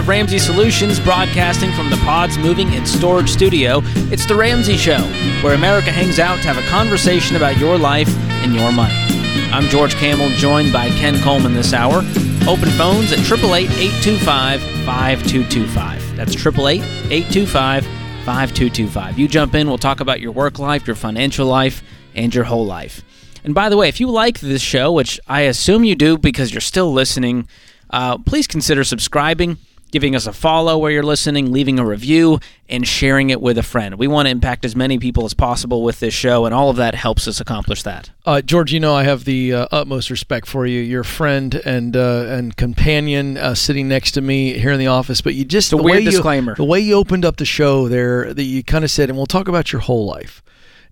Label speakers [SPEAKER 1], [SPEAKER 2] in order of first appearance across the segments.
[SPEAKER 1] of Ramsey Solutions, broadcasting from the Pods Moving and Storage Studio. It's The Ramsey Show, where America hangs out to have a conversation about your life and your money. I'm George Kamel, joined by Ken Coleman this hour. Open phones at 888 825 5225. That's 888 825 5225. You jump in, we'll talk about your work life, your financial life, and your whole life. And by the way, if you like this show, which I assume you do because you're still listening, uh, please consider subscribing, giving us a follow where you're listening, leaving a review, and sharing it with a friend. We want to impact as many people as possible with this show, and all of that helps us accomplish that.
[SPEAKER 2] Uh, George, you know I have the uh, utmost respect for you. You're friend and uh, and companion uh, sitting next to me here in the office. But you just
[SPEAKER 1] a
[SPEAKER 2] the
[SPEAKER 1] weird
[SPEAKER 2] way you-
[SPEAKER 1] disclaimer.
[SPEAKER 2] the way you opened up the show there, that you kind of said, and we'll talk about your whole life.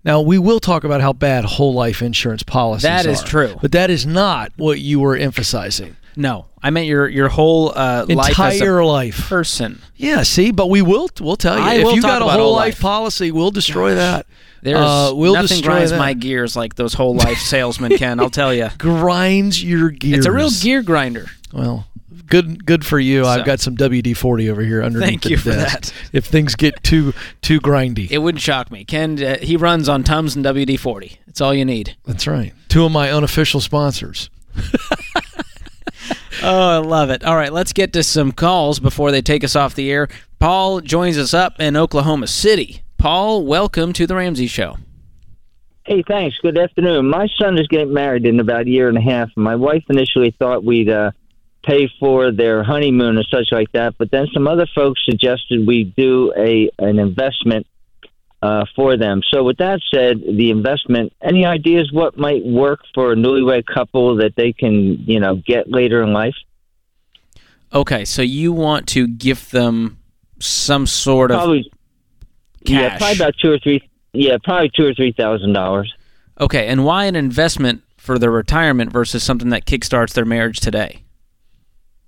[SPEAKER 2] Now we will talk about how bad whole life insurance policies
[SPEAKER 1] That is
[SPEAKER 2] are.
[SPEAKER 1] true.
[SPEAKER 2] but that is not what you were emphasizing.
[SPEAKER 1] No, I meant your your whole uh, life as a
[SPEAKER 2] Entire life.
[SPEAKER 1] person.
[SPEAKER 2] Yeah, see, but we will we'll tell you
[SPEAKER 1] I
[SPEAKER 2] if you got a whole life,
[SPEAKER 1] life.
[SPEAKER 2] policy, we'll destroy that.
[SPEAKER 1] There's
[SPEAKER 2] Uh, we'll
[SPEAKER 1] nothing
[SPEAKER 2] destroy
[SPEAKER 1] grinds
[SPEAKER 2] that.
[SPEAKER 1] my gears like those whole life salesmen can. I'll tell you,
[SPEAKER 2] Grinds your gears.
[SPEAKER 1] it's a real gear grinder.
[SPEAKER 2] Well, good good for you.
[SPEAKER 1] So-
[SPEAKER 2] I've got some WD forty over here underneath
[SPEAKER 1] Thank you for that.
[SPEAKER 2] If things get too too grindy,
[SPEAKER 1] It wouldn't shock me. Ken, uh, he runs on Tums and WD forty. That's all you need.
[SPEAKER 2] that's right. Two of my unofficial sponsors.
[SPEAKER 1] Oh, I love it. All right, let's get to some calls before they take us off the air. Paul joins us up in Oklahoma City. Paul, welcome to the Ramsey Show.
[SPEAKER 3] Hey, thanks. Good afternoon. My son is getting married in about a year and a half. My wife initially thought we'd uh, pay for their honeymoon and such like that, but then some other folks suggested we do a an investment uh, for them. So, with that said, the investment. Any ideas what might work for a newlywed couple that they can, you know, get later in life?
[SPEAKER 1] Okay, so you want to give them some sort of
[SPEAKER 3] Probably, yeah, probably about two or three. Yeah, probably two or three thousand dollars.
[SPEAKER 1] okay, and why an investment for their retirement versus something that kickstarts their marriage today?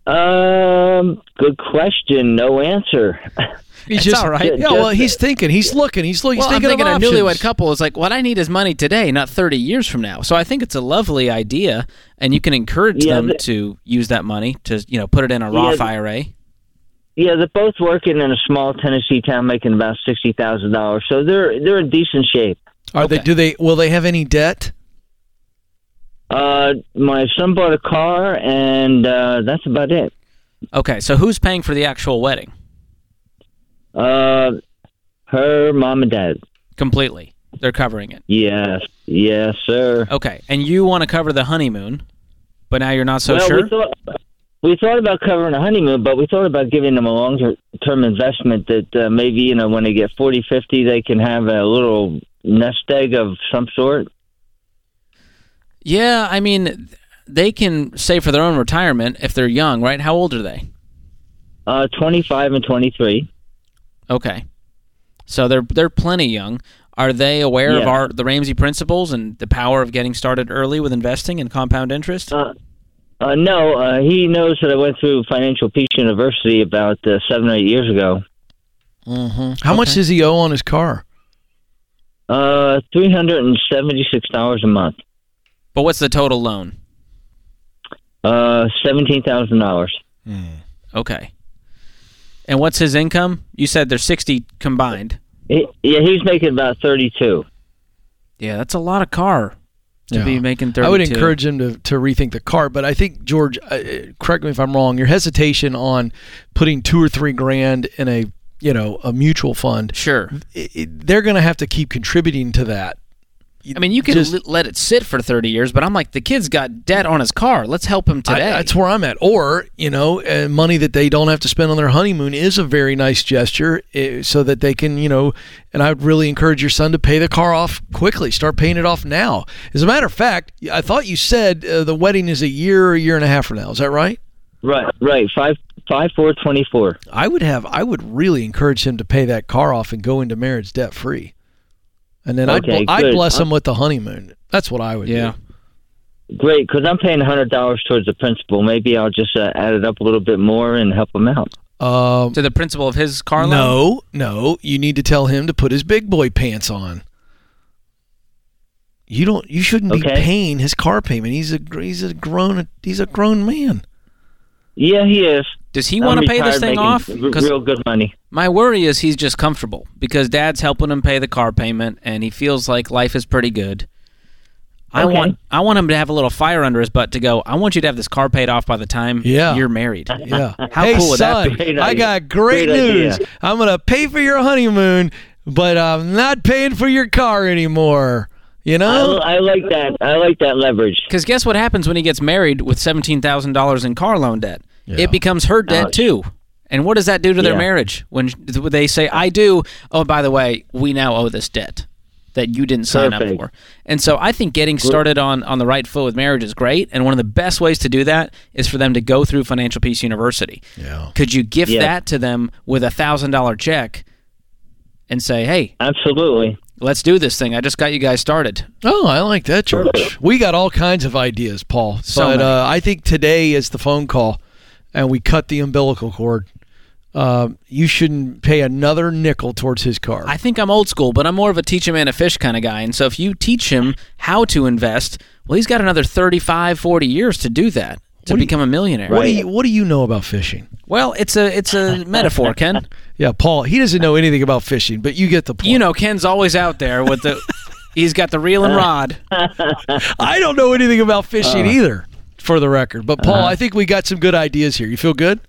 [SPEAKER 3] Um, good question. No answer.
[SPEAKER 2] He's
[SPEAKER 1] It's all right.
[SPEAKER 2] Yeah, well, he's thinking. He's looking. He's looking.
[SPEAKER 1] well,
[SPEAKER 2] he's
[SPEAKER 1] I'm
[SPEAKER 2] thinking,
[SPEAKER 1] thinking
[SPEAKER 2] of
[SPEAKER 1] a
[SPEAKER 2] options.
[SPEAKER 1] newlywed couple is like, what I need is money today, not 30 years from now. So I think it's a lovely idea, and you can encourage
[SPEAKER 3] Yeah,
[SPEAKER 1] them
[SPEAKER 3] but-
[SPEAKER 1] to use that money to, you know, put it in a Roth
[SPEAKER 3] Yeah,
[SPEAKER 1] IRA.
[SPEAKER 3] Yeah, they're both working in a small Tennessee town, making about sixty thousand dollars. So they're they're in decent shape.
[SPEAKER 2] Are they? Do they? Will they have any debt?
[SPEAKER 3] Uh, my son bought a car, and uh, that's about it.
[SPEAKER 1] Okay, so who's paying for the actual wedding
[SPEAKER 3] Uh, her mom and dad.
[SPEAKER 1] completely? They're covering it.
[SPEAKER 3] Yes, yes, sir.
[SPEAKER 1] Okay, and you want to cover the honeymoon, but now you're not so
[SPEAKER 3] well,
[SPEAKER 1] sure.
[SPEAKER 3] we thought we thought about covering a honeymoon, but we thought about giving them a long term investment that uh, maybe you know when they get forty, fifty, they can have a little nest egg of some sort.
[SPEAKER 1] Yeah, I mean, they can save for their own retirement if they're young, right? How old are they?
[SPEAKER 3] Uh, twenty five and twenty three.
[SPEAKER 1] Okay, so they're they're plenty young. Are they aware of our the Ramsey principles and the power of getting started early with investing and compound interest?
[SPEAKER 3] Uh, uh, no, uh, he knows that I went through Financial Peace University about uh, seven or eight years ago.
[SPEAKER 1] mm-hmm.
[SPEAKER 2] How much does he owe on his car?
[SPEAKER 3] Uh, three hundred and seventy-six dollars a month.
[SPEAKER 1] But what's the total loan?
[SPEAKER 3] Uh, seventeen thousand dollars.
[SPEAKER 1] Okay. And what's his income? You said there's 60 combined.
[SPEAKER 3] Yeah, he's making about thirty-two.
[SPEAKER 1] Yeah, that's a lot of car to
[SPEAKER 2] Yeah.
[SPEAKER 1] be making 32.
[SPEAKER 2] I would encourage him to, to rethink the car, but I think George, uh, uh, correct me if I'm wrong. Your hesitation on putting two or three grand in a you know a mutual fund,
[SPEAKER 1] Sure.
[SPEAKER 2] it, it- they're going to have to keep contributing to that.
[SPEAKER 1] I mean, you can
[SPEAKER 2] Just-
[SPEAKER 1] l- let it sit for 30 years, but I'm like, the kid's got debt on his car. Let's help him
[SPEAKER 2] I-
[SPEAKER 1] today.
[SPEAKER 2] that's where I'm at. Or you know, uh, money that they don't have to spend on their honeymoon is a very nice gesture, uh, so that they can you know. And I would really encourage your son to pay the car off quickly. Start paying it off now. As a matter of fact, I thought you said uh, the wedding is a year or a year and a half from now. Is that right?
[SPEAKER 3] Right, right. Five, five, four, twenty-four.
[SPEAKER 2] I would have I would really encourage him to pay that car off and go into marriage debt free. And then
[SPEAKER 3] Okay,
[SPEAKER 2] I'd, I'd
[SPEAKER 3] good.
[SPEAKER 2] bless him with the honeymoon. That's what I would
[SPEAKER 1] yeah.
[SPEAKER 2] do.
[SPEAKER 3] Great, because I'm paying hundred dollars towards the principal. Maybe I'll just uh, add it up a little bit more and help him out.
[SPEAKER 2] Um,
[SPEAKER 1] To the principal of his car loan?
[SPEAKER 2] no, no, you need to tell him to put his big boy pants on. You don't. You shouldn't be paying his car payment. He's a he's a grown he's a grown man.
[SPEAKER 3] Yeah, he is.
[SPEAKER 1] Does he want to pay this thing off?
[SPEAKER 3] r-
[SPEAKER 1] Because
[SPEAKER 3] real good money.
[SPEAKER 1] my worry is he's just comfortable because dad's helping him pay the car payment and he feels like life is pretty good. I
[SPEAKER 3] Okay.
[SPEAKER 1] want I want him to have a little fire under his butt to go. I want you to have this car paid off by the time
[SPEAKER 2] Yeah.
[SPEAKER 1] you're married.
[SPEAKER 2] Yeah.
[SPEAKER 1] How
[SPEAKER 2] hey,
[SPEAKER 1] cool would that be?
[SPEAKER 2] I got great,
[SPEAKER 3] Great
[SPEAKER 2] news.
[SPEAKER 3] idea.
[SPEAKER 2] I'm going to pay for your honeymoon, but I'm not paying for your car anymore. You
[SPEAKER 3] I,
[SPEAKER 2] know?
[SPEAKER 3] I like that. I like that leverage.
[SPEAKER 1] Because guess what happens when he gets married with seventeen thousand dollars in car loan debt?
[SPEAKER 2] Yeah.
[SPEAKER 1] It becomes her debt
[SPEAKER 3] Ouch.
[SPEAKER 1] too. And what does that do to their
[SPEAKER 3] Yeah.
[SPEAKER 1] marriage when they say, "I do"? Oh, by the way, we now owe this debt that you didn't sign up for. And so I think getting started on on the right foot with marriage is great. And one of the best ways to do that is for them to go through Financial Peace University.
[SPEAKER 2] yeah.
[SPEAKER 1] Could you gift
[SPEAKER 3] Yeah.
[SPEAKER 1] that to them with a thousand dollar check and say, "Hey,
[SPEAKER 3] Absolutely.
[SPEAKER 1] let's do this thing. I just got you guys started."
[SPEAKER 2] Oh, I like that, George. We got all kinds of ideas, Paul.
[SPEAKER 1] So
[SPEAKER 2] but uh, I think today is the phone call, and we cut the umbilical cord. Uh, you shouldn't pay another nickel towards his car.
[SPEAKER 1] I think I'm old school, but I'm more of a teach a man to fish kind of guy. And so if you teach him how to invest, well, he's got another 35, 40 years to do that to
[SPEAKER 2] What do you-
[SPEAKER 1] become a millionaire.
[SPEAKER 2] what do you What do you know about fishing?
[SPEAKER 1] Well, it's a it's a metaphor, Ken.
[SPEAKER 2] Yeah, Paul. He doesn't know anything about fishing, but you get the point.
[SPEAKER 1] You know, Ken's always out there with the he's got the reel and rod.
[SPEAKER 2] I don't know anything about fishing
[SPEAKER 1] Uh.
[SPEAKER 2] either, for the record. But
[SPEAKER 1] Uh-huh.
[SPEAKER 2] Paul, I think we got some good ideas here. You feel good?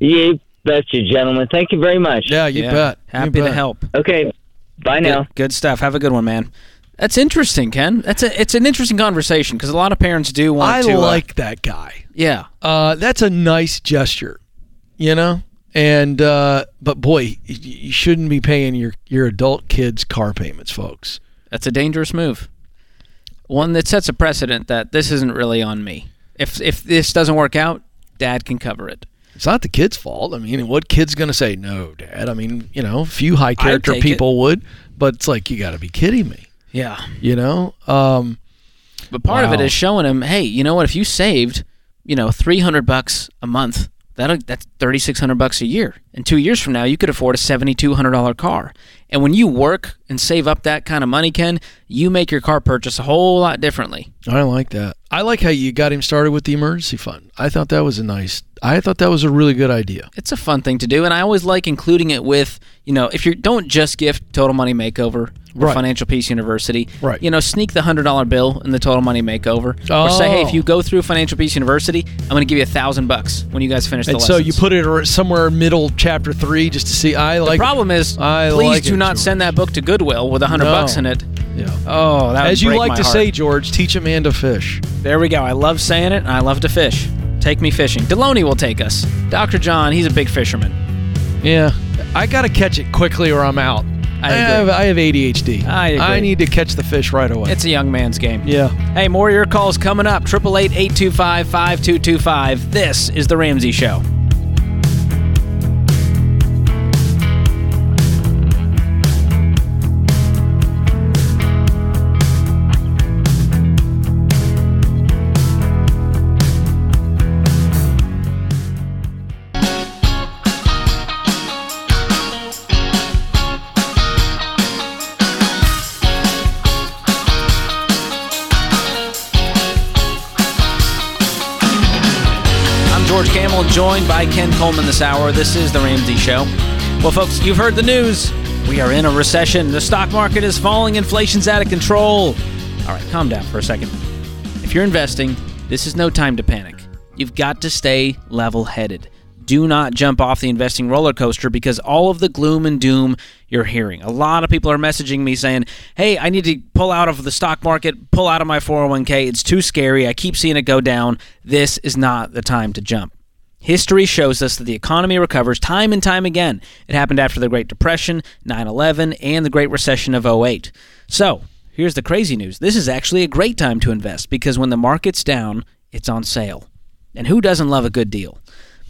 [SPEAKER 3] You betcha, gentlemen. Thank you very much.
[SPEAKER 2] Yeah, you
[SPEAKER 1] Yeah.
[SPEAKER 2] bet. You
[SPEAKER 1] Happy to help.
[SPEAKER 3] Okay. Bye now.
[SPEAKER 1] Good, good stuff. Have a good one, man. That's interesting, Ken. That's a it's an interesting conversation because a lot of parents do want
[SPEAKER 2] I
[SPEAKER 1] to. uh,
[SPEAKER 2] like that guy.
[SPEAKER 1] yeah,
[SPEAKER 2] Uh, that's a nice gesture, you know. And uh, but boy, you shouldn't be paying your your adult kids car payments, folks.
[SPEAKER 1] That's a dangerous move. One that sets a precedent that this isn't really on me. If if this doesn't work out, dad can cover it.
[SPEAKER 2] It's not the kid's fault. I mean, what kid's going to say no, Dad? I mean, you know, a few high character people would, but it's like you got to be kidding me,
[SPEAKER 1] Yeah.
[SPEAKER 2] you know. Um,
[SPEAKER 1] But part of it is showing him, hey, you know what? If you saved, you know, three hundred bucks a month, that that's thirty six hundred bucks a year. And two years from now, you could afford a seventy two hundred dollar car. And when you work and save up that kind of money, Ken, you make your car purchase a whole lot differently.
[SPEAKER 2] I like that. I like how you got him started with the emergency fund. I thought that was a nice. I thought that was a really good idea.
[SPEAKER 1] It's a fun thing to do, and I always like including it with, you know, if you don't just gift Total Money Makeover or
[SPEAKER 2] Right.
[SPEAKER 1] Financial Peace University,
[SPEAKER 2] Right.
[SPEAKER 1] You know, sneak the hundred dollar bill in the Total Money Makeover, or say, hey,
[SPEAKER 2] Oh.
[SPEAKER 1] if you go through Financial Peace University, I'm going to give you a thousand bucks when you guys finish the
[SPEAKER 2] And so you put it somewhere middle chapter three just to see. I
[SPEAKER 1] The
[SPEAKER 2] like.
[SPEAKER 1] problem is,
[SPEAKER 2] I
[SPEAKER 1] please
[SPEAKER 2] like
[SPEAKER 1] do not
[SPEAKER 2] George.
[SPEAKER 1] send that book to Goodwill with a hundred
[SPEAKER 2] No.
[SPEAKER 1] bucks in it.
[SPEAKER 2] Yeah.
[SPEAKER 1] Oh, that would
[SPEAKER 2] As you
[SPEAKER 1] break
[SPEAKER 2] like
[SPEAKER 1] my
[SPEAKER 2] to
[SPEAKER 1] heart.
[SPEAKER 2] say, George, teach a man to fish.
[SPEAKER 1] There we go. I love saying it, and I love to fish. Take me fishing. Delony will take us. Dr. John, he's a big fisherman.
[SPEAKER 2] Yeah, I got to catch it quickly or I'm out.
[SPEAKER 1] I
[SPEAKER 2] have
[SPEAKER 1] agree.
[SPEAKER 2] I have ADHD.
[SPEAKER 1] I agree.
[SPEAKER 2] need to catch the fish right away.
[SPEAKER 1] It's a young man's game.
[SPEAKER 2] yeah.
[SPEAKER 1] Hey, more of your calls coming up. 888-825-5225. This is The Ramsey Show. Joined by Ken Coleman this hour. This is The Ramsey Show. Well, folks, you've heard the news. We are in a recession. The stock market is falling. Inflation's out of control. All right, calm down for a second. If you're investing, this is no time to panic. You've got to stay level headed. Do not jump off the investing roller coaster because all of the gloom and doom you're hearing. A lot of people are messaging me saying, Hey, I need to pull out of the stock market, pull out of my 401k. It's too scary. I keep seeing it go down. This is not the time to jump. History shows us that the economy recovers time and time again. It happened after the Great Depression, 9 11, and the Great Recession of 08. So, here's the crazy news this is actually a great time to invest because when the market's down, it's on sale. And who doesn't love a good deal?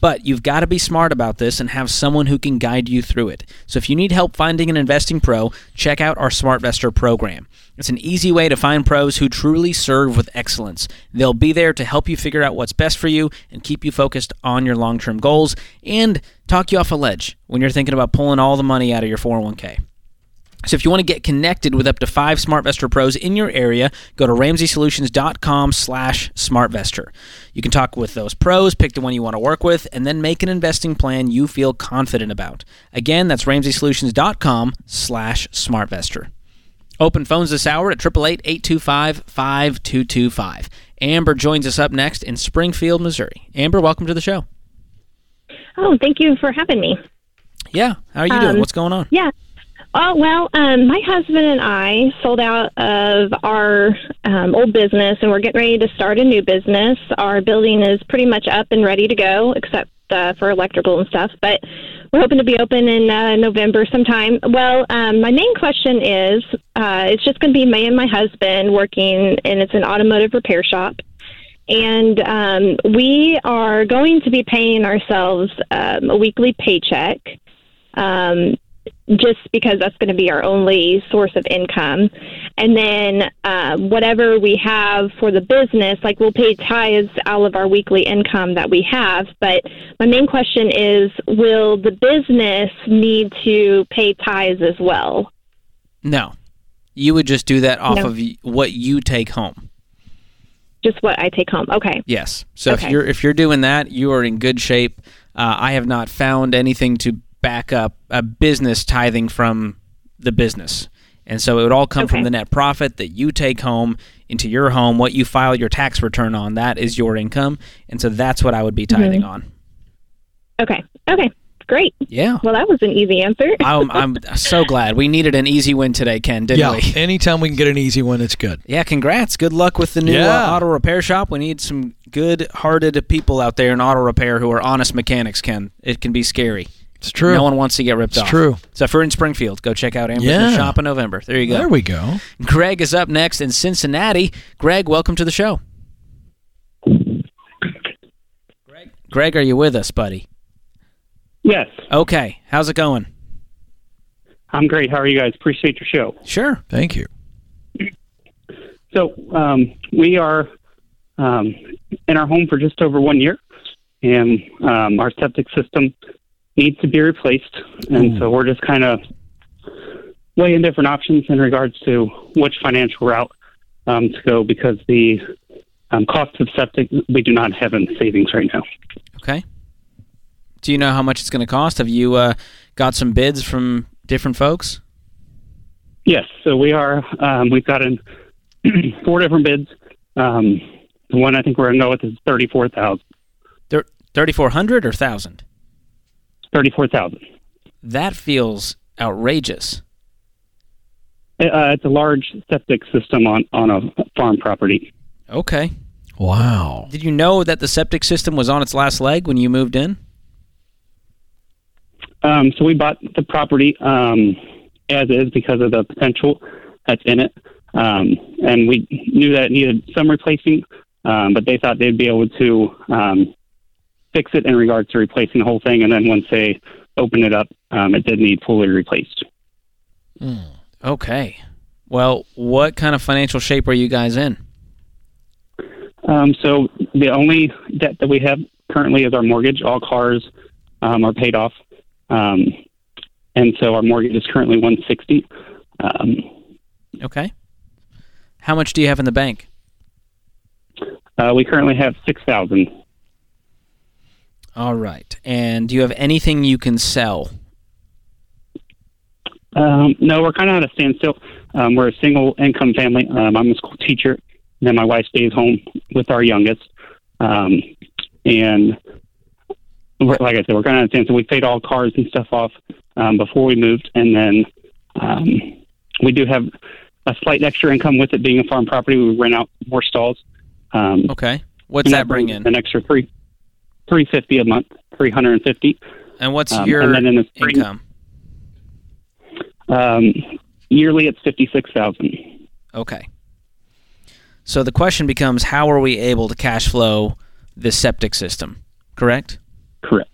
[SPEAKER 1] But you've got to be smart about this and have someone who can guide you through it. So if you need help finding an investing pro, check out our SmartVestor program. It's an easy way to find pros who truly serve with excellence. They'll be there to help you figure out what's best for you and keep you focused on your long-term goals and talk you off a ledge when you're thinking about pulling all the money out of your 401k. So if you want to get connected with up to five SmartVestor pros in your area, go to RamseySolutions.com slash SmartVestor. You can talk with those pros, pick the one you want to work with, and then make an investing plan you feel confident about. Again, that's RamseySolutions.com slash SmartVestor. Open phones this hour at 888-825-5225. Amber joins us up next in Springfield, Missouri. Amber, welcome to the show.
[SPEAKER 4] Oh, thank you for having me.
[SPEAKER 1] Yeah, how are you doing?
[SPEAKER 4] Um,
[SPEAKER 1] What's going on?
[SPEAKER 4] Yeah. Oh, well, um, my husband and I sold out of our um, old business and we're getting ready to start a new business. Our building is pretty much up and ready to go, except uh, for electrical and stuff. But we're hoping to be open in uh, November sometime. Well, um, my main question is uh, it's just going to be me and my husband working, and it's an automotive repair shop. And um, we are going to be paying ourselves um, a weekly paycheck. Um, just because that's going to be our only source of income. And then uh, whatever we have for the business, like we'll pay tithes out of our weekly income that we have. But my main question is will the business need to pay tithes as well?
[SPEAKER 1] No. You would just do that off
[SPEAKER 4] No.
[SPEAKER 1] of what you take home.
[SPEAKER 4] Just what I take home. Okay.
[SPEAKER 1] Yes. So if you're if you're doing that, you are in good shape. Uh, I have not found anything to back up a business tithing from the business, and so it would all come from the net profit that you take home into your home. What you file your tax return on, that is your income, and so that's what I would be tithing
[SPEAKER 4] Mm-hmm.
[SPEAKER 1] on.
[SPEAKER 4] Okay. Okay. Great.
[SPEAKER 1] Yeah.
[SPEAKER 4] Well, that was an easy answer.
[SPEAKER 1] I'm, I'm so glad we needed an easy win today, Ken. Didn't
[SPEAKER 2] yeah.
[SPEAKER 1] we?
[SPEAKER 2] Anytime we can get an easy one, it's good.
[SPEAKER 1] Yeah, congrats. Good luck with the new
[SPEAKER 2] Yeah.
[SPEAKER 1] uh, auto repair shop. We need some good-hearted people out there in auto repair who are honest mechanics. Ken, it can be scary.
[SPEAKER 2] It's true.
[SPEAKER 1] No one wants to get ripped off.
[SPEAKER 2] It's
[SPEAKER 1] off.
[SPEAKER 2] true.
[SPEAKER 1] So if we're in Springfield, go check out Amber's
[SPEAKER 2] Yeah.
[SPEAKER 1] shop in November. There you go.
[SPEAKER 2] There we go.
[SPEAKER 1] Greg is up next in Cincinnati. Greg, welcome to the show. Greg, Greg, are you with us, buddy?
[SPEAKER 5] Yes,
[SPEAKER 1] Okay, how's it going?
[SPEAKER 5] I'm great. How are you guys? Appreciate your show.
[SPEAKER 1] Sure.
[SPEAKER 2] Thank you.
[SPEAKER 5] So um, we are um, in our home for just over one year, and um, our septic system needs to be replaced, and so we're just kind of weighing different options in regards to which financial route um, to go because the um, cost of septic we do not have in savings right now.
[SPEAKER 1] Okay. Do you know how much it's going to cost? Have you uh, got some bids from different folks?
[SPEAKER 5] Yes, so we are. Um, we've gotten four different bids. Um, the one I think we're going to go with is thirty-four thousand.
[SPEAKER 1] Thirty-four hundred or 1000?
[SPEAKER 5] Thirty-four thousand.
[SPEAKER 1] That feels outrageous.
[SPEAKER 5] Uh, it's a large septic system on on a farm property.
[SPEAKER 1] Okay.
[SPEAKER 2] Wow.
[SPEAKER 1] Did you know that the septic system was on its last leg when you moved in?
[SPEAKER 5] Um, so we bought the property um, as is because of the potential that's in it, um, and we knew that it needed some replacing, um, but they thought they'd be able to um, fix it in regards to replacing the whole thing. And then once they opened it up, um, it did need fully replaced.
[SPEAKER 1] Okay. Well, what kind of financial shape are you guys in?
[SPEAKER 5] Um, so the only debt that we have currently is our mortgage. All cars um, are paid off, um, and so our mortgage is currently one sixty. Um,
[SPEAKER 1] Okay. How much do you have in the bank?
[SPEAKER 5] uh, we currently have six thousand.
[SPEAKER 1] All right. And do you have anything you can sell?
[SPEAKER 5] Um, no, we're kind of at a standstill. Um, we're a single income family. Um, I'm a school teacher, and then my wife stays home with our youngest. Um, and like I said, we're kind of at a standstill. We paid all cars and stuff off um, before we moved, and then um, we do have a slight extra income with it being a farm property. We rent out more stalls. Um,
[SPEAKER 1] Okay. What's that bring in?
[SPEAKER 5] An extra three, three fifty a month, three hundred and fifty.
[SPEAKER 1] And what's
[SPEAKER 5] um,
[SPEAKER 1] your
[SPEAKER 5] and then in the spring-
[SPEAKER 1] income?
[SPEAKER 5] Um, yearly, it's fifty six thousand.
[SPEAKER 1] Okay. So the question becomes how are we able to cash flow this septic system, correct?
[SPEAKER 5] Correct.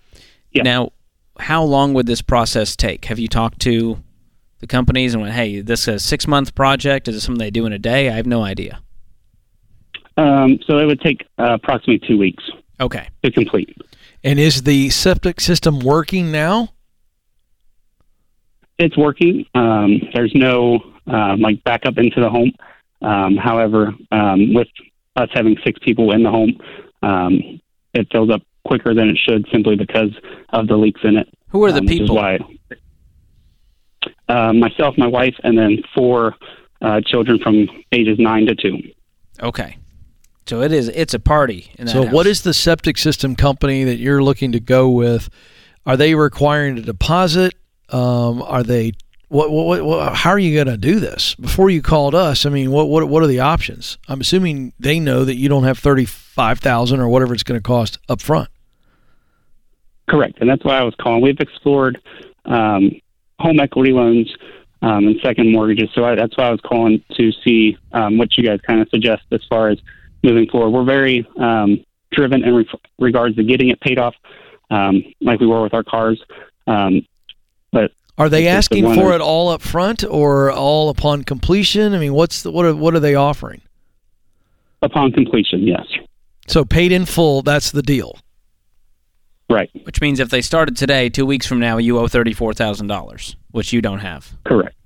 [SPEAKER 5] Yeah.
[SPEAKER 1] Now, how long would this process take? Have you talked to the companies and went, hey, this is a six month project? Is it something they do in a day? I have no idea.
[SPEAKER 5] Um, so it would take uh, approximately two weeks
[SPEAKER 1] Okay.
[SPEAKER 5] to complete.
[SPEAKER 2] And is the septic system working now?
[SPEAKER 5] it's working. Um, there's no um, like backup into the home. Um, however, um, with us having six people in the home, um, it fills up quicker than it should simply because of the leaks in it.
[SPEAKER 1] Who are the
[SPEAKER 5] um,
[SPEAKER 1] people?
[SPEAKER 5] why uh, myself, my wife, and then four uh, children from ages nine to two.
[SPEAKER 1] Okay. So it is. It's a party. In that
[SPEAKER 2] So,
[SPEAKER 1] house.
[SPEAKER 2] what is the septic system company that you're looking to go with? Are they requiring a deposit? Um, are they? What, what, what, how are you going to do this before you called us? I mean, what, what, what are the options? I'm assuming they know that you don't have thirty five thousand or whatever it's going to cost up front.
[SPEAKER 5] Correct, and that's why I was calling. We've explored um, home equity loans um, and second mortgages, so I, that's why I was calling to see um, what you guys kind of suggest as far as moving forward. We're very um, driven in re- regards to getting it paid off, um, like we were with our cars. Um, but
[SPEAKER 2] Are they
[SPEAKER 5] It's just the
[SPEAKER 2] asking for it all up front or all upon completion? I mean, what's the, what are, what are they offering?
[SPEAKER 5] upon completion, yes,
[SPEAKER 2] So paid in full, that's the deal.
[SPEAKER 5] right,
[SPEAKER 1] Which means if they started today, two weeks from now, you owe thirty-four thousand dollars, which you don't have.
[SPEAKER 5] correct.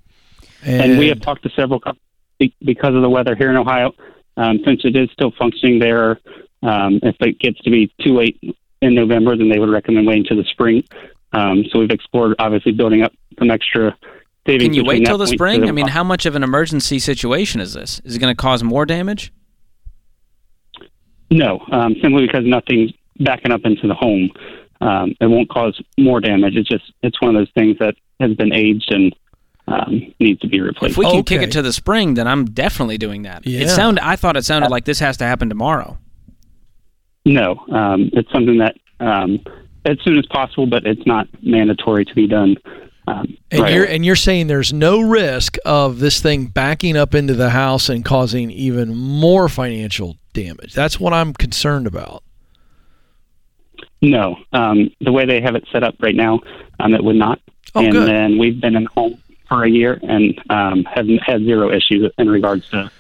[SPEAKER 5] And, we have talked to several companies because of the weather here in Ohio. Um, since it is still functioning there, um, if it gets to be too late in November, then they would recommend waiting to the spring. Um, so we've explored obviously building up some extra savings.
[SPEAKER 1] Can you wait till the spring?
[SPEAKER 5] to
[SPEAKER 1] I mean, how much of an emergency situation is this? Is it going to cause more damage?
[SPEAKER 5] no, um, simply because nothing's backing up into the home. Um, it won't cause more damage. It's just it's one of those things that has been aged and um, needs to be replaced.
[SPEAKER 1] If we can kick it to the spring, then I'm definitely doing that.
[SPEAKER 2] Yeah.
[SPEAKER 1] It sound I thought it sounded like this has to happen tomorrow.
[SPEAKER 5] No, um, it's something that um, as soon as possible, but it's not mandatory to be done. Um,
[SPEAKER 2] And
[SPEAKER 5] right
[SPEAKER 2] you're and you're saying there's no risk of this thing backing up into the house and causing even more financial damage. That's what I'm concerned about.
[SPEAKER 5] no, um, the way they have it set up right now, um, it would not.
[SPEAKER 2] Oh,
[SPEAKER 5] and
[SPEAKER 2] good.
[SPEAKER 5] then we've been in the home for a year and um, have had zero issues in regards to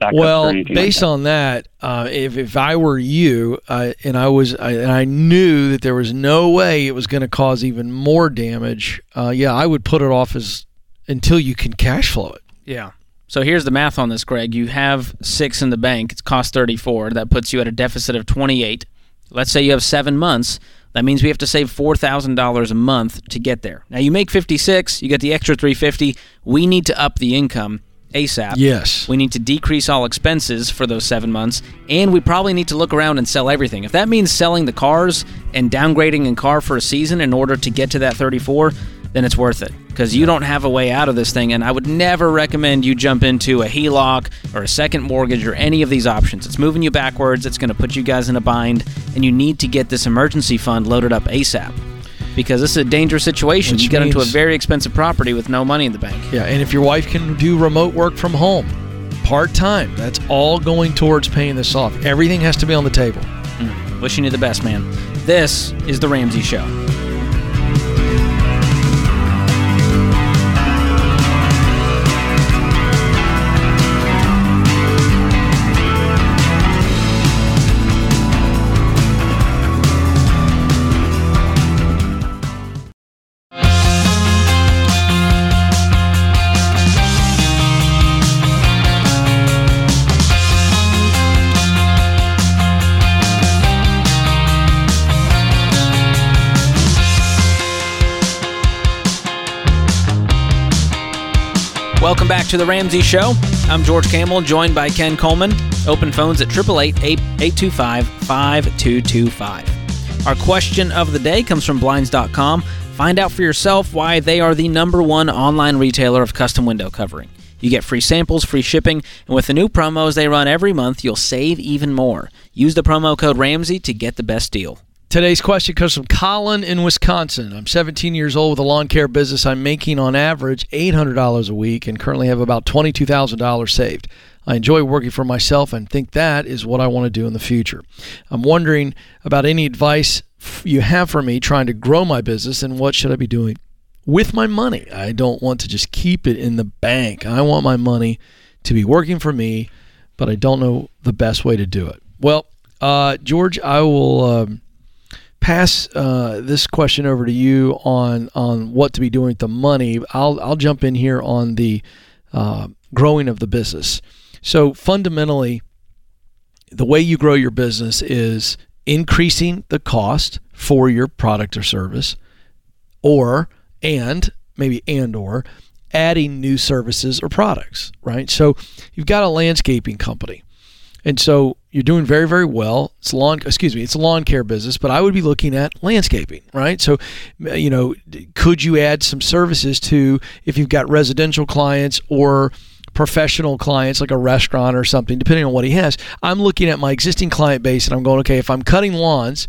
[SPEAKER 5] backups or
[SPEAKER 2] Well,
[SPEAKER 5] anything
[SPEAKER 2] based
[SPEAKER 5] like
[SPEAKER 2] on that, uh, if if I were you, uh, and I was, I, and I knew that there was no way it was going to cause even more damage, uh, yeah, I would put it off as until you can cash flow it.
[SPEAKER 1] Yeah. So here's the math on this, Greg. You have six in the bank. It's cost 34. That puts you at a deficit of 28. Let's say you have seven months. That means we have to save four thousand dollars a month to get there. Now you make 56. You get the extra 350. We need to up the income ASAP.
[SPEAKER 2] Yes.
[SPEAKER 1] We need to decrease all expenses for those seven months, and we probably need to look around and sell everything. If that means selling the cars and downgrading a car for a season in order to get to that 34, then it's worth it because you don't have a way out of this thing. And I would never recommend you jump into a HELOC or a second mortgage or any of these options. It's moving you backwards. It's going to put you guys in a bind, and you need to get this emergency fund loaded up ASAP because this is a dangerous situation.
[SPEAKER 2] Which
[SPEAKER 1] you get into a very expensive property with no money in the bank.
[SPEAKER 2] Yeah, and if your wife can do remote work from home, part time, that's all going towards paying this off. Everything has to be on the table. Mm.
[SPEAKER 1] Wishing you the best, man. This is The Ramsey Show. Welcome back to the Ramsey Show. I'm George Kamel, joined by Ken Coleman. Open phones at 888-825-5225. Our question of the day comes from Blinds.com. Find out for yourself why they are the number one online retailer of custom window covering. You get free samples, free shipping, and with the new promos they run every month, you'll save even more. Use the promo code Ramsey to get the best deal.
[SPEAKER 2] Today's question comes from Colin in Wisconsin. I'm 17 years old with a lawn care business. I'm making on average $800 a week and currently have about $22,000 saved. I enjoy working for myself and think that is what I want to do in the future. I'm wondering about any advice you have for me trying to grow my business and what should I be doing with my money. I don't want to just keep it in the bank. I want my money to be working for me, but I don't know the best way to do it. Well, uh, George, I will um, pass uh, this question over to you on on what to be doing with the money, I'll I'll jump in here on the uh, growing of the business. So fundamentally, the way you grow your business is increasing the cost for your product or service, or and maybe and or adding new services or products. Right. So you've got a landscaping company and so you're doing very, very well. It's lawn, excuse me, it's a lawn care business, but I would be looking at landscaping, right? So, you know, could you add some services to if you've got residential clients or professional clients like a restaurant or something, depending on what he has? I'm looking at my existing client base and I'm going, okay, if I'm cutting lawns,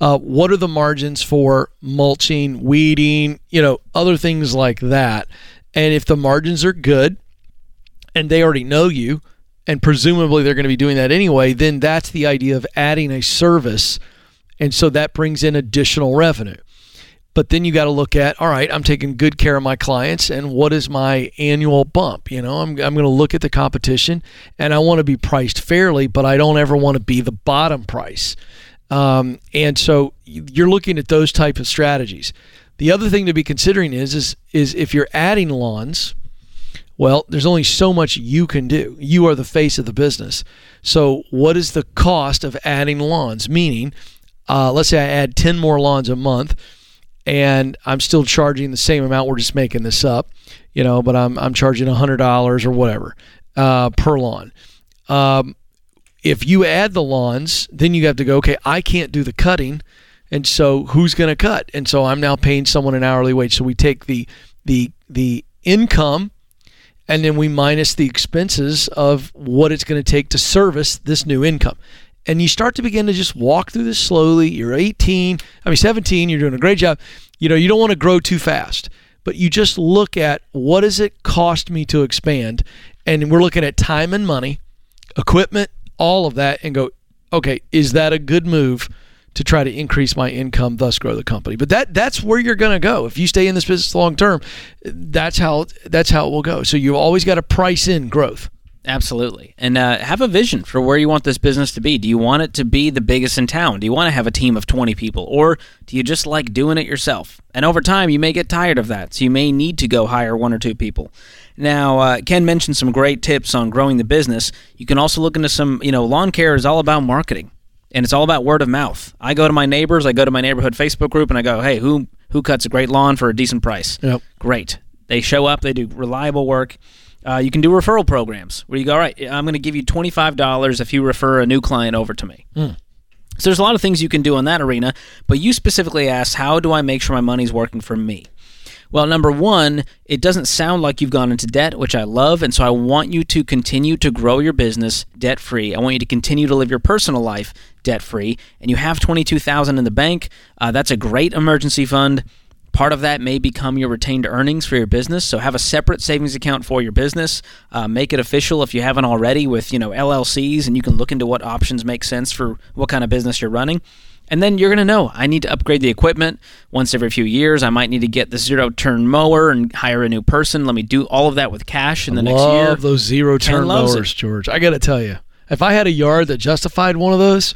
[SPEAKER 2] uh, what are the margins for mulching, weeding, you know, other things like that? And if the margins are good and they already know you, and presumably they're going to be doing that anyway, then that's the idea of adding a service. And so that brings in additional revenue. But then you got to look at, all right, I'm taking good care of my clients, and what is my annual bump? You know, I'm, I'm going to look at the competition and I want to be priced fairly, but I don't ever want to be the bottom price. Um, and so you're looking at those type of strategies. The other thing to be considering is, is, is if you're adding lawns, well, there's only so much you can do. You are the face of the business. So, what is the cost of adding lawns? Meaning, uh, let's say I add 10 more lawns a month and I'm still charging the same amount. We're just making this up, you know, but I'm, I'm charging $100 or whatever uh, per lawn. Um, if you add the lawns, then you have to go, okay, I can't do the cutting. And so who's going to cut? And so I'm now paying someone an hourly wage. So we take the, the, the income and then we minus the expenses of what it's going to take to service this new income. And you start to begin to just walk through this slowly. You're 18, I mean 17, you're doing a great job. You know, you don't want to grow too fast, but you just look at what does it cost me to expand? And we're looking at time and money, equipment, all of that and go, okay, is that a good move? To try to increase my income, thus grow the company. But that that's where you're going to go if you stay in this business long term. That's how that's how it will go. So you've always got to price in growth.
[SPEAKER 1] Absolutely. And uh, have a vision for where you want this business to be. Do you want it to be the biggest in town? Do you want to have a team of 20 people? Or do you just like doing it yourself? And over time, you may get tired of that. So you may need to go hire one or two people. Now, uh, Ken mentioned some great tips on growing the business. You can also look into some, you know, lawn care is all about marketing and it's all about word of mouth. I go to my neighbors, I go to my neighborhood Facebook group, and I go, "Hey, who who cuts a great lawn for a decent price?"
[SPEAKER 2] Yep.
[SPEAKER 1] Great. They show up. They do reliable work. Uh, you can do referral programs where you go, "All right, I'm going to give you twenty five dollars if you refer a new client over to me."
[SPEAKER 2] Mm.
[SPEAKER 1] So there's a lot of things you can do in that arena, but you specifically asked, "How do I make sure my money's working for me?" Well, number one, it doesn't sound like you've gone into debt, which I love, and so I want you to continue to grow your business debt free. I want you to continue to live your personal life debt free, and you have twenty two thousand in the bank. Uh, that's a great emergency fund. Part of that may become your retained earnings for your business. So have a separate savings account for your business. Uh, make it official if you haven't already with you know LLCs, and you can look into what options make sense for what kind of business you're running. And then you're going to know I need to upgrade the equipment once every few years. I might need to get the zero turn mower and hire a new person. Let me do all of that with cash in the
[SPEAKER 2] I
[SPEAKER 1] next year.
[SPEAKER 2] Love those zero turn mowers, it. George. I got to tell you, if I had a yard that justified one of those,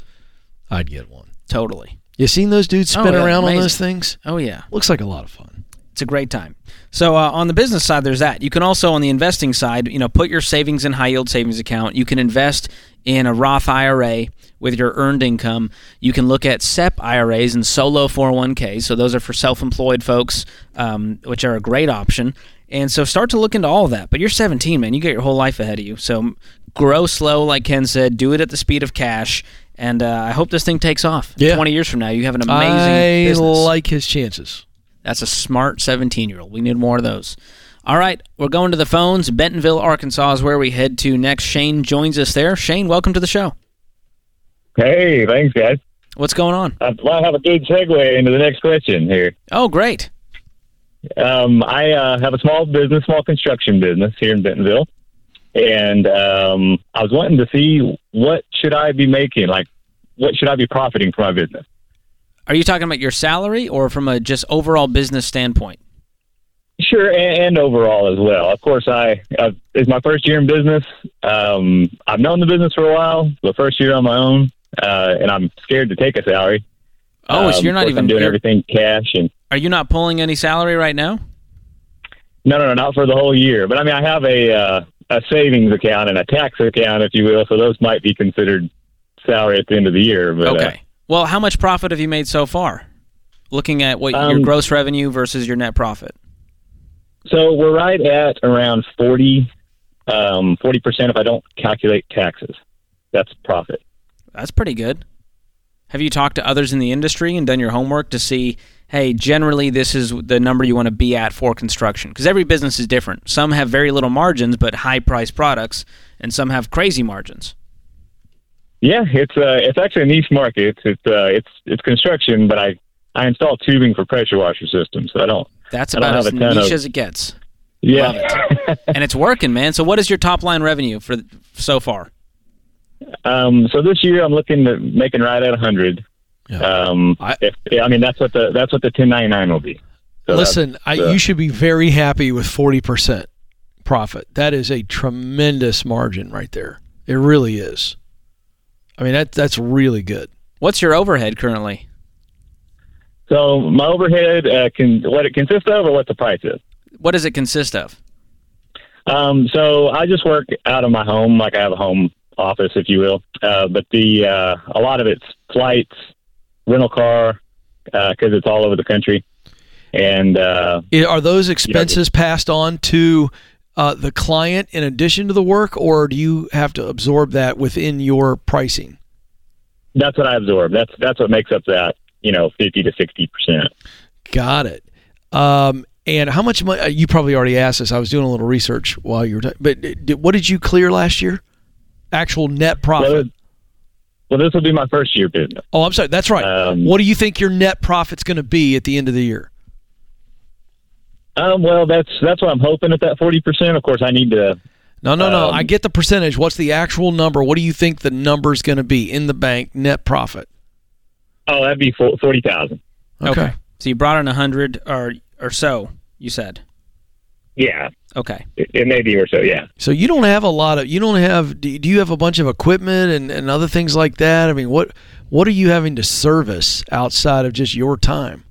[SPEAKER 2] I'd get one.
[SPEAKER 1] Totally.
[SPEAKER 2] You seen those dudes spin oh, around amazing. on those things?
[SPEAKER 1] Oh yeah,
[SPEAKER 2] looks like a lot of fun.
[SPEAKER 1] It's a great time. So uh, on the business side, there's that. You can also on the investing side, you know, put your savings in high yield savings account. You can invest in a Roth IRA with your earned income. You can look at SEP IRAs and solo 401ks. So those are for self-employed folks, um, which are a great option. And so start to look into all of that. But you're 17, man. You got your whole life ahead of you. So grow slow, like Ken said. Do it at the speed of cash. And uh, I hope this thing takes off.
[SPEAKER 2] Yeah.
[SPEAKER 1] 20 years from now, you have an amazing
[SPEAKER 2] I
[SPEAKER 1] business.
[SPEAKER 2] like his chances.
[SPEAKER 1] That's a smart 17 year old. We need more of those. All right, we're going to the phones. Bentonville, Arkansas is where we head to next. Shane joins us there. Shane, welcome to the show.
[SPEAKER 6] Hey, thanks, guys.
[SPEAKER 1] What's going on?
[SPEAKER 6] I might have a good segue into the next question here.
[SPEAKER 1] Oh, great.
[SPEAKER 6] Um, I uh, have a small business, small construction business here in Bentonville, and um, I was wanting to see what should I be making, like what should I be profiting from my business.
[SPEAKER 1] Are you talking about your salary or from a just overall business standpoint?
[SPEAKER 6] Sure, and, and, overall as well. Of course, I uh, it's my first year in business. Um, I've known the business for a while, but first year on my own, uh, and I'm scared to take a salary.
[SPEAKER 1] Oh, so
[SPEAKER 6] Um,
[SPEAKER 1] you're not even
[SPEAKER 6] I'm doing everything cash and
[SPEAKER 1] Are you not pulling any salary right now?
[SPEAKER 6] no, no, no, not for the whole year. But I mean, I have a uh, a savings account and a tax account, if you will. So those might be considered salary at the end of the year. But, uh,
[SPEAKER 1] Okay. Well, how much profit have you made so far? Looking at what your
[SPEAKER 6] Um,
[SPEAKER 1] gross revenue versus your net profit.
[SPEAKER 6] So we're right at around 40 um, 40% if I don't calculate taxes. That's profit.
[SPEAKER 1] That's pretty good. Have you talked to others in the industry and done your homework to see, hey, generally this is the number you want to be at for construction? Because every business is different. Some have very little margins but high priced products, and some have crazy margins.
[SPEAKER 6] Yeah, it's uh, it's actually a niche market. It's it's uh, it's, it's construction, but I I install tubing for pressure washer systems, so I don't.
[SPEAKER 1] That's
[SPEAKER 6] don't
[SPEAKER 1] about
[SPEAKER 6] have
[SPEAKER 1] as
[SPEAKER 6] a
[SPEAKER 1] niche
[SPEAKER 6] of-
[SPEAKER 1] as it gets.
[SPEAKER 6] Yeah.
[SPEAKER 1] Love and it's working, man. So, what is your top line revenue for so far?
[SPEAKER 6] um, so this year I'm looking to making right at 100.
[SPEAKER 2] Yeah.
[SPEAKER 6] Um,
[SPEAKER 2] I-
[SPEAKER 6] if, yeah, I mean that's what the that's what the 1099 will be. So
[SPEAKER 2] Listen, I,
[SPEAKER 6] uh,
[SPEAKER 2] you should be very happy with 40% profit. That is a tremendous margin right there. It really is. I mean, that that's really good.
[SPEAKER 1] What's your overhead currently?
[SPEAKER 6] So my overhead uh, can what it consists of, or what the price is.
[SPEAKER 1] What does it consist of?
[SPEAKER 6] Um, so I just work out of my home, like I have a home office, if you will. Uh, but the uh, a lot of it's flights, rental car, because it's all over the country, and uh,
[SPEAKER 2] Are those expenses passed on to uh, the client in addition to the work, or do you have to absorb that within your pricing?
[SPEAKER 6] that's what I absorb. That's that's what makes up that you know fifty to sixty percent.
[SPEAKER 2] Got it. Um, and how much money? You probably already asked this. I was doing a little research while you were. talking. but did, what did you clear last year? Actual net profit.
[SPEAKER 6] Well, well, this will be my first year business.
[SPEAKER 2] oh, I'm sorry. That's right.
[SPEAKER 6] Um,
[SPEAKER 2] what do you think your net profit's going to be at the end of the year?
[SPEAKER 6] Um, well, that's that's what I'm hoping at that forty percent. Of course, I need to.
[SPEAKER 2] No, no, no.
[SPEAKER 6] Um,
[SPEAKER 2] I get the percentage. What's the actual number? What do you think the number's going to be in the bank net profit?
[SPEAKER 6] Oh, that'd be forty thousand.
[SPEAKER 2] Okay.
[SPEAKER 1] So you brought in a hundred or or so. You said
[SPEAKER 6] Yeah,
[SPEAKER 1] okay.
[SPEAKER 6] it, it may be or so. Yeah.
[SPEAKER 2] So you don't have a lot of. You don't have. Do do you have a bunch of equipment and, and other things like that? I mean, what what are you having to service outside of just your time?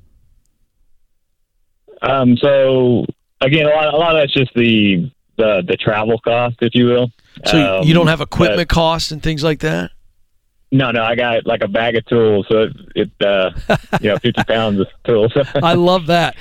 [SPEAKER 6] Um, so again, a lot, a lot of that's just the the the travel cost, if you will.
[SPEAKER 2] So
[SPEAKER 6] Um,
[SPEAKER 2] you don't have
[SPEAKER 6] but-
[SPEAKER 2] equipment costs and things like that.
[SPEAKER 6] No, no, I got like a bag of tools, so it, it uh, you know, fifty pounds of tools.
[SPEAKER 2] I love that.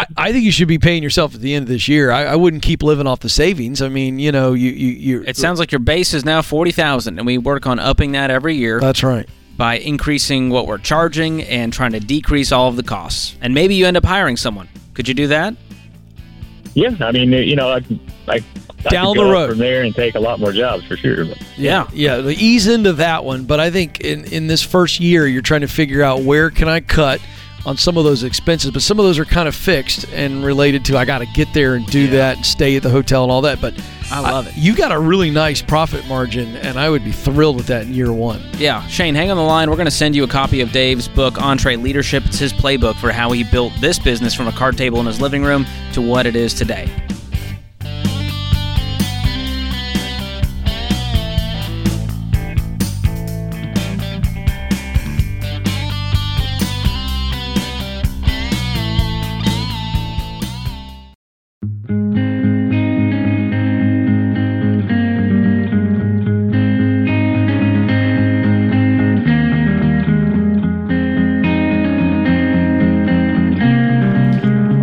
[SPEAKER 2] I, I think you should be paying yourself at the end of this year. I, I wouldn't keep living off the savings. I mean, you know, you you you.
[SPEAKER 1] It sounds like your base is now forty thousand, and we work on upping that every year
[SPEAKER 2] That's right.
[SPEAKER 1] by increasing what we're charging and trying to decrease all of the costs. And maybe you end up hiring someone. Could you do that?
[SPEAKER 6] yeah, I mean, you know, I, I, I
[SPEAKER 2] Down
[SPEAKER 6] could
[SPEAKER 2] the
[SPEAKER 6] go
[SPEAKER 2] road.
[SPEAKER 6] from there and take a lot more jobs for sure. But
[SPEAKER 1] Yeah.
[SPEAKER 2] yeah the ease into that one but i think in, in this first year you're trying to figure out where can i cut on some of those expenses but some of those are kind of fixed and related to i got to get there and do that and stay at the hotel and all that but
[SPEAKER 1] I love it.
[SPEAKER 2] you got a really nice profit margin and i would be thrilled with that in year one
[SPEAKER 1] Yeah, Shane, hang on the line. We're going to send you a copy of Dave's book, EntreLeadership. It's his playbook for how he built this business from a card table in his living room to what it is today.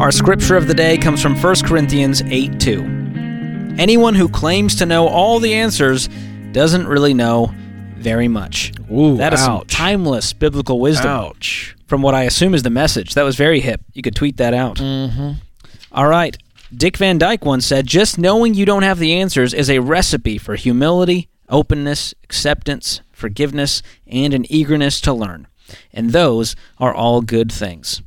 [SPEAKER 1] Our scripture of the day comes from 1 Corinthians 8 2. Anyone who claims to know all the answers doesn't really know very much.
[SPEAKER 2] Ooh,
[SPEAKER 1] That is some timeless biblical wisdom
[SPEAKER 2] ouch
[SPEAKER 1] from what I assume is the message. That was very hip. You could tweet that out.
[SPEAKER 2] mm-hmm.
[SPEAKER 1] All right. Dick Van Dyke once said, Just knowing you don't have the answers is a recipe for humility, openness, acceptance, forgiveness, and an eagerness to learn. And those are all good things.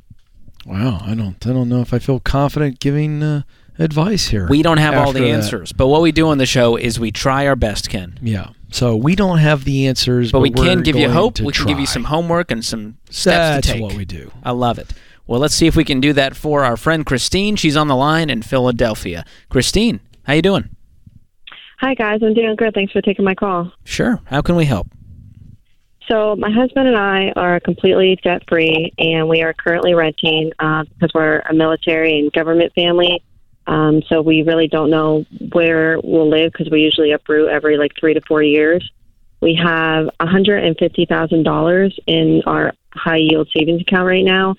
[SPEAKER 2] Wow i don't i don't know if i feel confident giving uh, advice here
[SPEAKER 1] We don't have all
[SPEAKER 2] after
[SPEAKER 1] the
[SPEAKER 2] that.
[SPEAKER 1] answers, but what we do on the show is we try our best, Ken.
[SPEAKER 2] yeah so we don't have the answers
[SPEAKER 1] But, we
[SPEAKER 2] we're
[SPEAKER 1] can give you hope. We can give you some homework and some steps
[SPEAKER 2] that's
[SPEAKER 1] to take.
[SPEAKER 2] what we do
[SPEAKER 1] I love it. Well, let's see if we can do that for our friend Christine. She's on the line in Philadelphia. Christine, how you doing?
[SPEAKER 7] Hi, guys. I'm doing good. Thanks for taking my call.
[SPEAKER 1] Sure. How can we help?
[SPEAKER 7] So my husband and I are completely debt free, and we are currently renting uh, because we're a military and government family. Um, so we really don't know where we'll live because we usually uproot every like three to four years. We have $150,000 in our high yield savings account right now,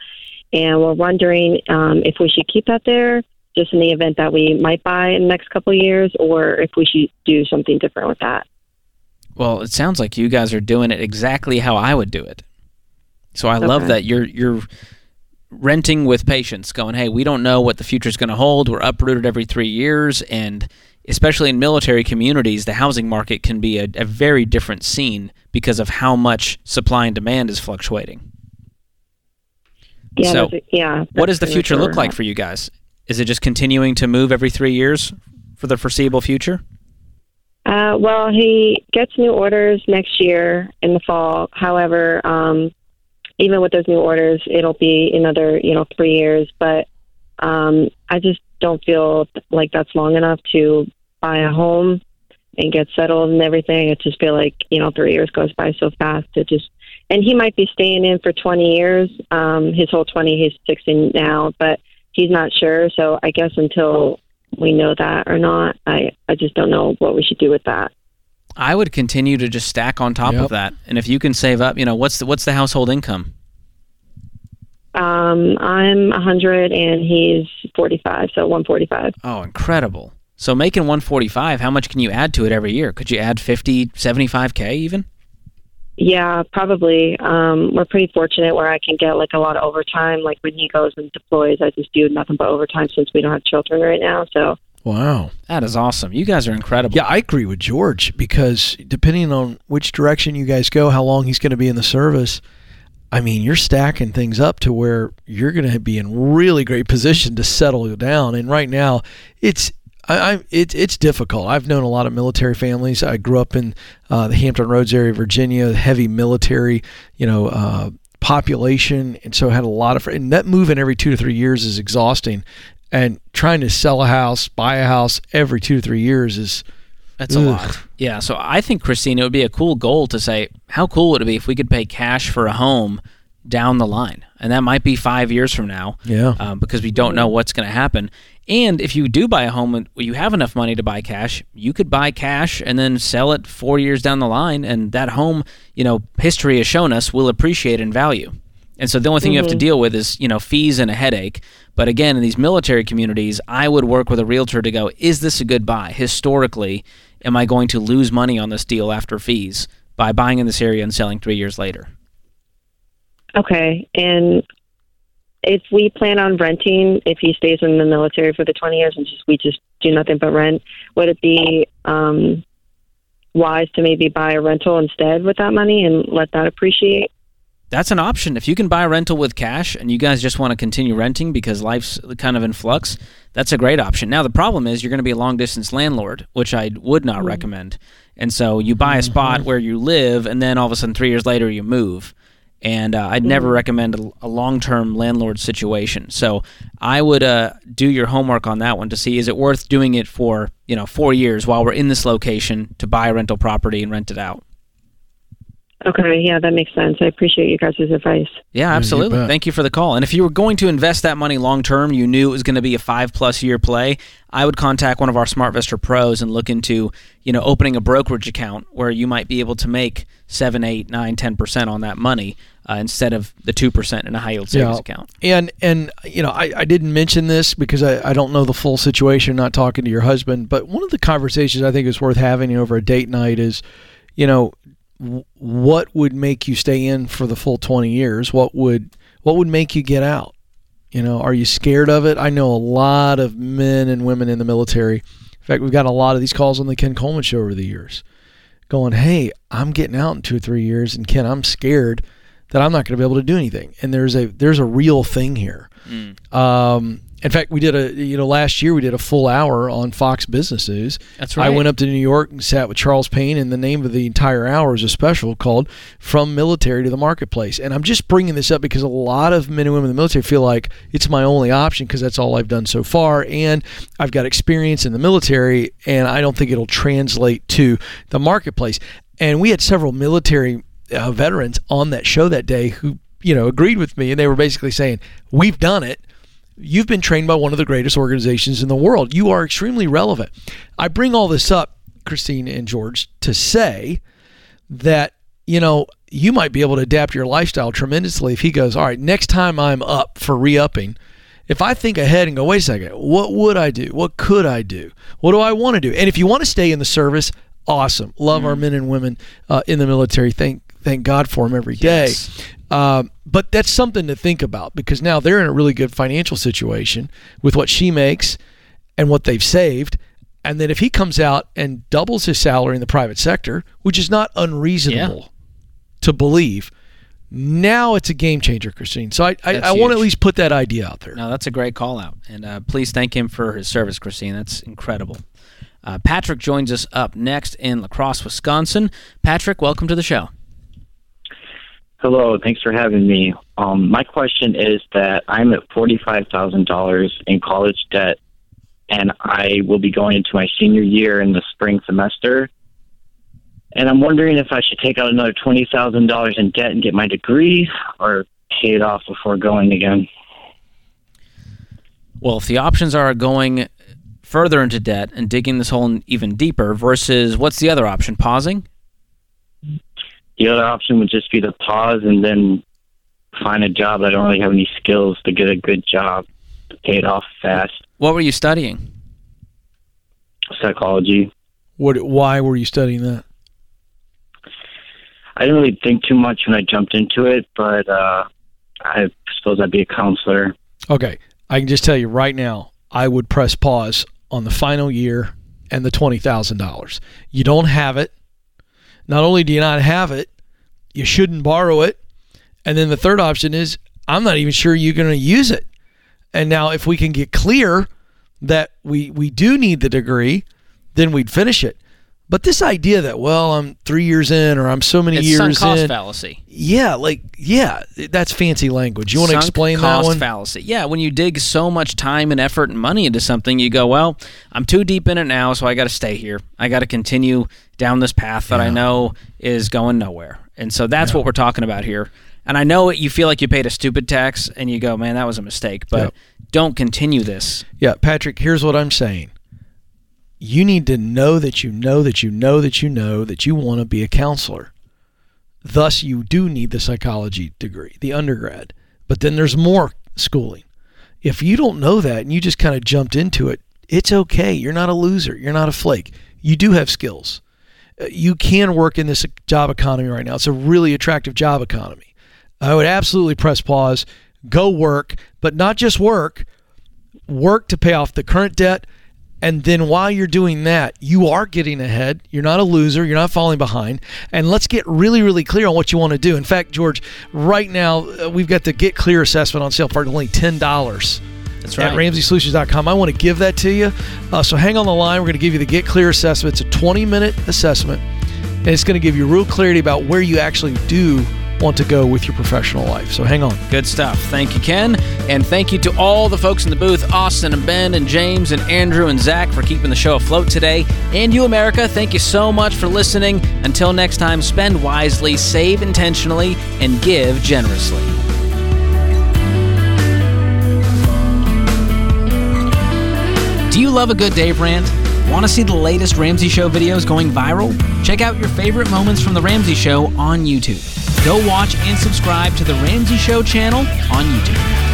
[SPEAKER 7] and we're wondering um, if we should keep that there just in the event that we might buy in the next couple of years, or if we should do something different with that.
[SPEAKER 1] Well, it sounds like you guys are doing it exactly how I would do it. So I love that you're you're renting with patience, going, "Hey, we don't know what the future is going to hold. We're uprooted every three years, and especially in military communities, the housing market can be a, a very different scene because of how much supply and demand is fluctuating."
[SPEAKER 7] Yeah,
[SPEAKER 1] So,
[SPEAKER 7] that's- yeah.
[SPEAKER 1] What does the future
[SPEAKER 7] where
[SPEAKER 1] look like for you guys? Is it just continuing to move every three years for the foreseeable future?
[SPEAKER 7] Uh, well, he gets new orders next year in the fall. However, um, even with those new orders, it'll be another, you know, three years. But um, I just don't feel like that's long enough to buy a home and get settled and everything. I just feel like, you know, three years goes by so fast. It just, and he might be staying in for 20 years. Um, his whole 20, he's 16 now, but he's not sure. So I guess until we know that or not, I, I just don't know what we should do with that.
[SPEAKER 1] I would continue to just stack on top
[SPEAKER 2] Yep.
[SPEAKER 1] of that, and if you can save up, you know, what's the what's the household income?
[SPEAKER 7] Um, I'm 100 and he's 45, so 145.
[SPEAKER 1] Oh, incredible. So making 145, how much can you add to it every year? Could you add 50, 75k even?
[SPEAKER 7] Yeah, probably. Um, we're pretty fortunate where I can get like a lot of overtime. Like when he goes and deploys, I just do nothing but overtime since we don't have children right now. So
[SPEAKER 2] Wow.
[SPEAKER 1] That is awesome. You guys are incredible.
[SPEAKER 2] Yeah, I agree with George because depending on which direction you guys go, how long he's going to be in the service, I mean, you're stacking things up to where you're going to be in really great position to settle down. And right now, it's I, I it's it's difficult. I've known a lot of military families. I grew up in uh, the Hampton Roads area, Virginia, heavy military, you know, uh, population, and so I had a lot of. And that moving every two to three years is exhausting. And trying to sell a house, buy a house every two to three years is
[SPEAKER 1] That's a
[SPEAKER 2] Ugh.
[SPEAKER 1] lot. Yeah. So I think, Christine, it would be a cool goal to say, how cool would it be if we could pay cash for a home down the line? And that might be five years from now.
[SPEAKER 2] Yeah.
[SPEAKER 1] Um, because we don't know what's going to happen. And if you do buy a home and you have enough money to buy cash, you could buy cash and then sell it four years down the line. And that home, you know, history has shown us will appreciate in value. And so the only thing you have to mm-hmm. deal with is, you know, fees and a headache. But again, in these military communities, I would work with a realtor to go, is this a good buy? Historically, am I going to lose money on this deal after fees by buying in this area and selling three years later?
[SPEAKER 7] Okay. And if we plan on renting, if he stays in the military for the 20 years and just we just do nothing but rent, would it be um, wise to maybe buy a rental instead with that money and let that appreciate?
[SPEAKER 1] That's an option. If you can buy a rental with cash and you guys just want to continue renting because life's kind of in flux, that's a great option. Now, the problem is you're going to be a long distance landlord, which I would not recommend. And so you buy a spot where you live, and then all of a sudden, three years later, you move. And uh, I'd never recommend a, a long term landlord situation. So I would uh, do your homework on that one to see is it worth doing it for you know four years while we're in this location to buy a rental property and rent it out.
[SPEAKER 7] Okay. Yeah, that makes sense. I appreciate you guys' advice.
[SPEAKER 1] Yeah,
[SPEAKER 2] you
[SPEAKER 1] absolutely.
[SPEAKER 2] bet.
[SPEAKER 1] Thank you for the call. And if you were going to invest that money long term, you knew it was going to be a five plus year play, I would contact one of our SmartVestor pros and look into, you know, opening a brokerage account where you might be able to make seven, eight, nine, ten percent on that money uh, instead of the two percent in a high yield savings
[SPEAKER 2] Yeah.
[SPEAKER 1] account.
[SPEAKER 2] And and you know, I, I didn't mention this because I, I don't know the full situation, not talking to your husband, but one of the conversations I think is worth having over a date night is, you know, w- what would make you stay in for the full 20 years? What would what would make you get out? You know, are you scared of it? I know a lot of men and women in the military. In fact, we've got a lot of these calls on the Ken Coleman show over the years going, "Hey, I'm getting out in 2 or 3 years and Ken, I'm scared that I'm not going to be able to do anything." And there's a there's a real thing here. Um, in fact, we did a you know last year we did a full hour on Fox Business News.
[SPEAKER 1] That's right.
[SPEAKER 2] I went up to New York and sat with Charles Payne, and the name of the entire hour is a special called "From Military to the Marketplace." And I'm just bringing this up because a lot of men and women in the military feel like it's my only option because that's all I've done so far, and I've got experience in the military, and I don't think it'll translate to the marketplace. And we had several military uh, veterans on that show that day who you know agreed with me, and they were basically saying, "We've done it." You've been trained by one of the greatest organizations in the world. You are extremely relevant. I bring all this up, Christine and George, to say that you know you might be able to adapt your lifestyle tremendously if he goes, all right, next time I'm up for re-upping, if I think ahead and go, wait a second, what would I do? What could I do? What do I want to do? And if you want to stay in the service, awesome. Love our men and women uh, in the military. Thank thank God for them every day.
[SPEAKER 1] Yes.
[SPEAKER 2] Um, but that's something to think about because now they're in a really good financial situation with what she makes and what they've saved. And then if he comes out and doubles his salary in the private sector, which is not unreasonable to believe, now it's a game changer, Christine. So I, I, I want to at least put that idea out there.
[SPEAKER 1] No, that's a great call out. And uh, please thank him for his service, Christine. That's incredible. Uh, Patrick joins us up next in La Crosse, Wisconsin. Patrick, welcome to the show.
[SPEAKER 8] Hello, thanks for having me. Um, my question is that I'm at forty-five thousand dollars in college debt, and I will be going into my senior year in the spring semester. And I'm wondering if I should take out another twenty thousand dollars in debt and get my degree, or pay it off before going again.
[SPEAKER 1] Well, if the options are going further into debt and digging this hole even deeper versus what's the other option? Pausing?
[SPEAKER 8] The other option would just be to pause and then find a job. I don't really have any skills to get a good job to pay it off fast.
[SPEAKER 1] What were you studying?
[SPEAKER 8] Psychology.
[SPEAKER 2] What? Why were you studying that?
[SPEAKER 8] I didn't really think too much when I jumped into it, but uh, I suppose I'd be a counselor.
[SPEAKER 2] Okay, I can just tell you right now, I would press pause on the final year and the twenty thousand dollars. You don't have it. Not only do you not have it, you shouldn't borrow it. And then the third option is I'm not even sure you're going to use it. And now, if we can get clear that we we do need the degree, then we'd finish it. But this idea that well, I'm three years in or I'm so many
[SPEAKER 1] It's
[SPEAKER 2] years
[SPEAKER 1] sunk cost
[SPEAKER 2] in,
[SPEAKER 1] fallacy.
[SPEAKER 2] yeah, like yeah, that's fancy language. You want to explain that
[SPEAKER 1] cost
[SPEAKER 2] one?
[SPEAKER 1] fallacy. Yeah, when you dig so much time and effort and money into something, you go, well, I'm too deep in it now, so I got to stay here. I got to continue down this path that I know is going nowhere. And so that's what we're talking about here. And I know you feel like you paid a stupid tax and you go, man, that was a mistake, but
[SPEAKER 2] Yep.
[SPEAKER 1] don't continue this.
[SPEAKER 2] Yeah, Patrick, here's what I'm saying. You need to know that you know that you know that you know that you want to be a counselor. Thus, you do need the psychology degree, the undergrad. But then there's more schooling. If you don't know that and you just kind of jumped into it, it's okay. You're not a loser. You're not a flake. You do have skills. Uh, You can work in this job economy right now. It's a really attractive job economy. I would absolutely press pause, go work, but not just work, work to pay off the current debt. And then while you're doing that, you are getting ahead. You're not a loser. You're not falling behind. And let's get really, really clear on what you want to do. In fact, George, right now, uh, we've got the Get Clear assessment on sale for only $10
[SPEAKER 1] That's
[SPEAKER 2] at
[SPEAKER 1] right.
[SPEAKER 2] RamseySolutions.com. I want to give that to you. Uh, so hang on the line. We're going to give you the Get Clear assessment. It's a 20 minute assessment, and it's going to give you real clarity about where you actually do want to go with your professional life. So hang on.
[SPEAKER 1] Good stuff. Thank you, Ken. And thank you to all the folks in the booth Austin and Ben and James and Andrew and Zach for keeping the show afloat today. And you, America, thank you so much for listening. Until next time, spend wisely, save intentionally, and give generously. Do you love a good Dave rant? Want to see the latest Ramsey Show videos going viral? Check out your favorite moments from The Ramsey Show on YouTube. Go watch and subscribe to The Ramsey Show channel on YouTube.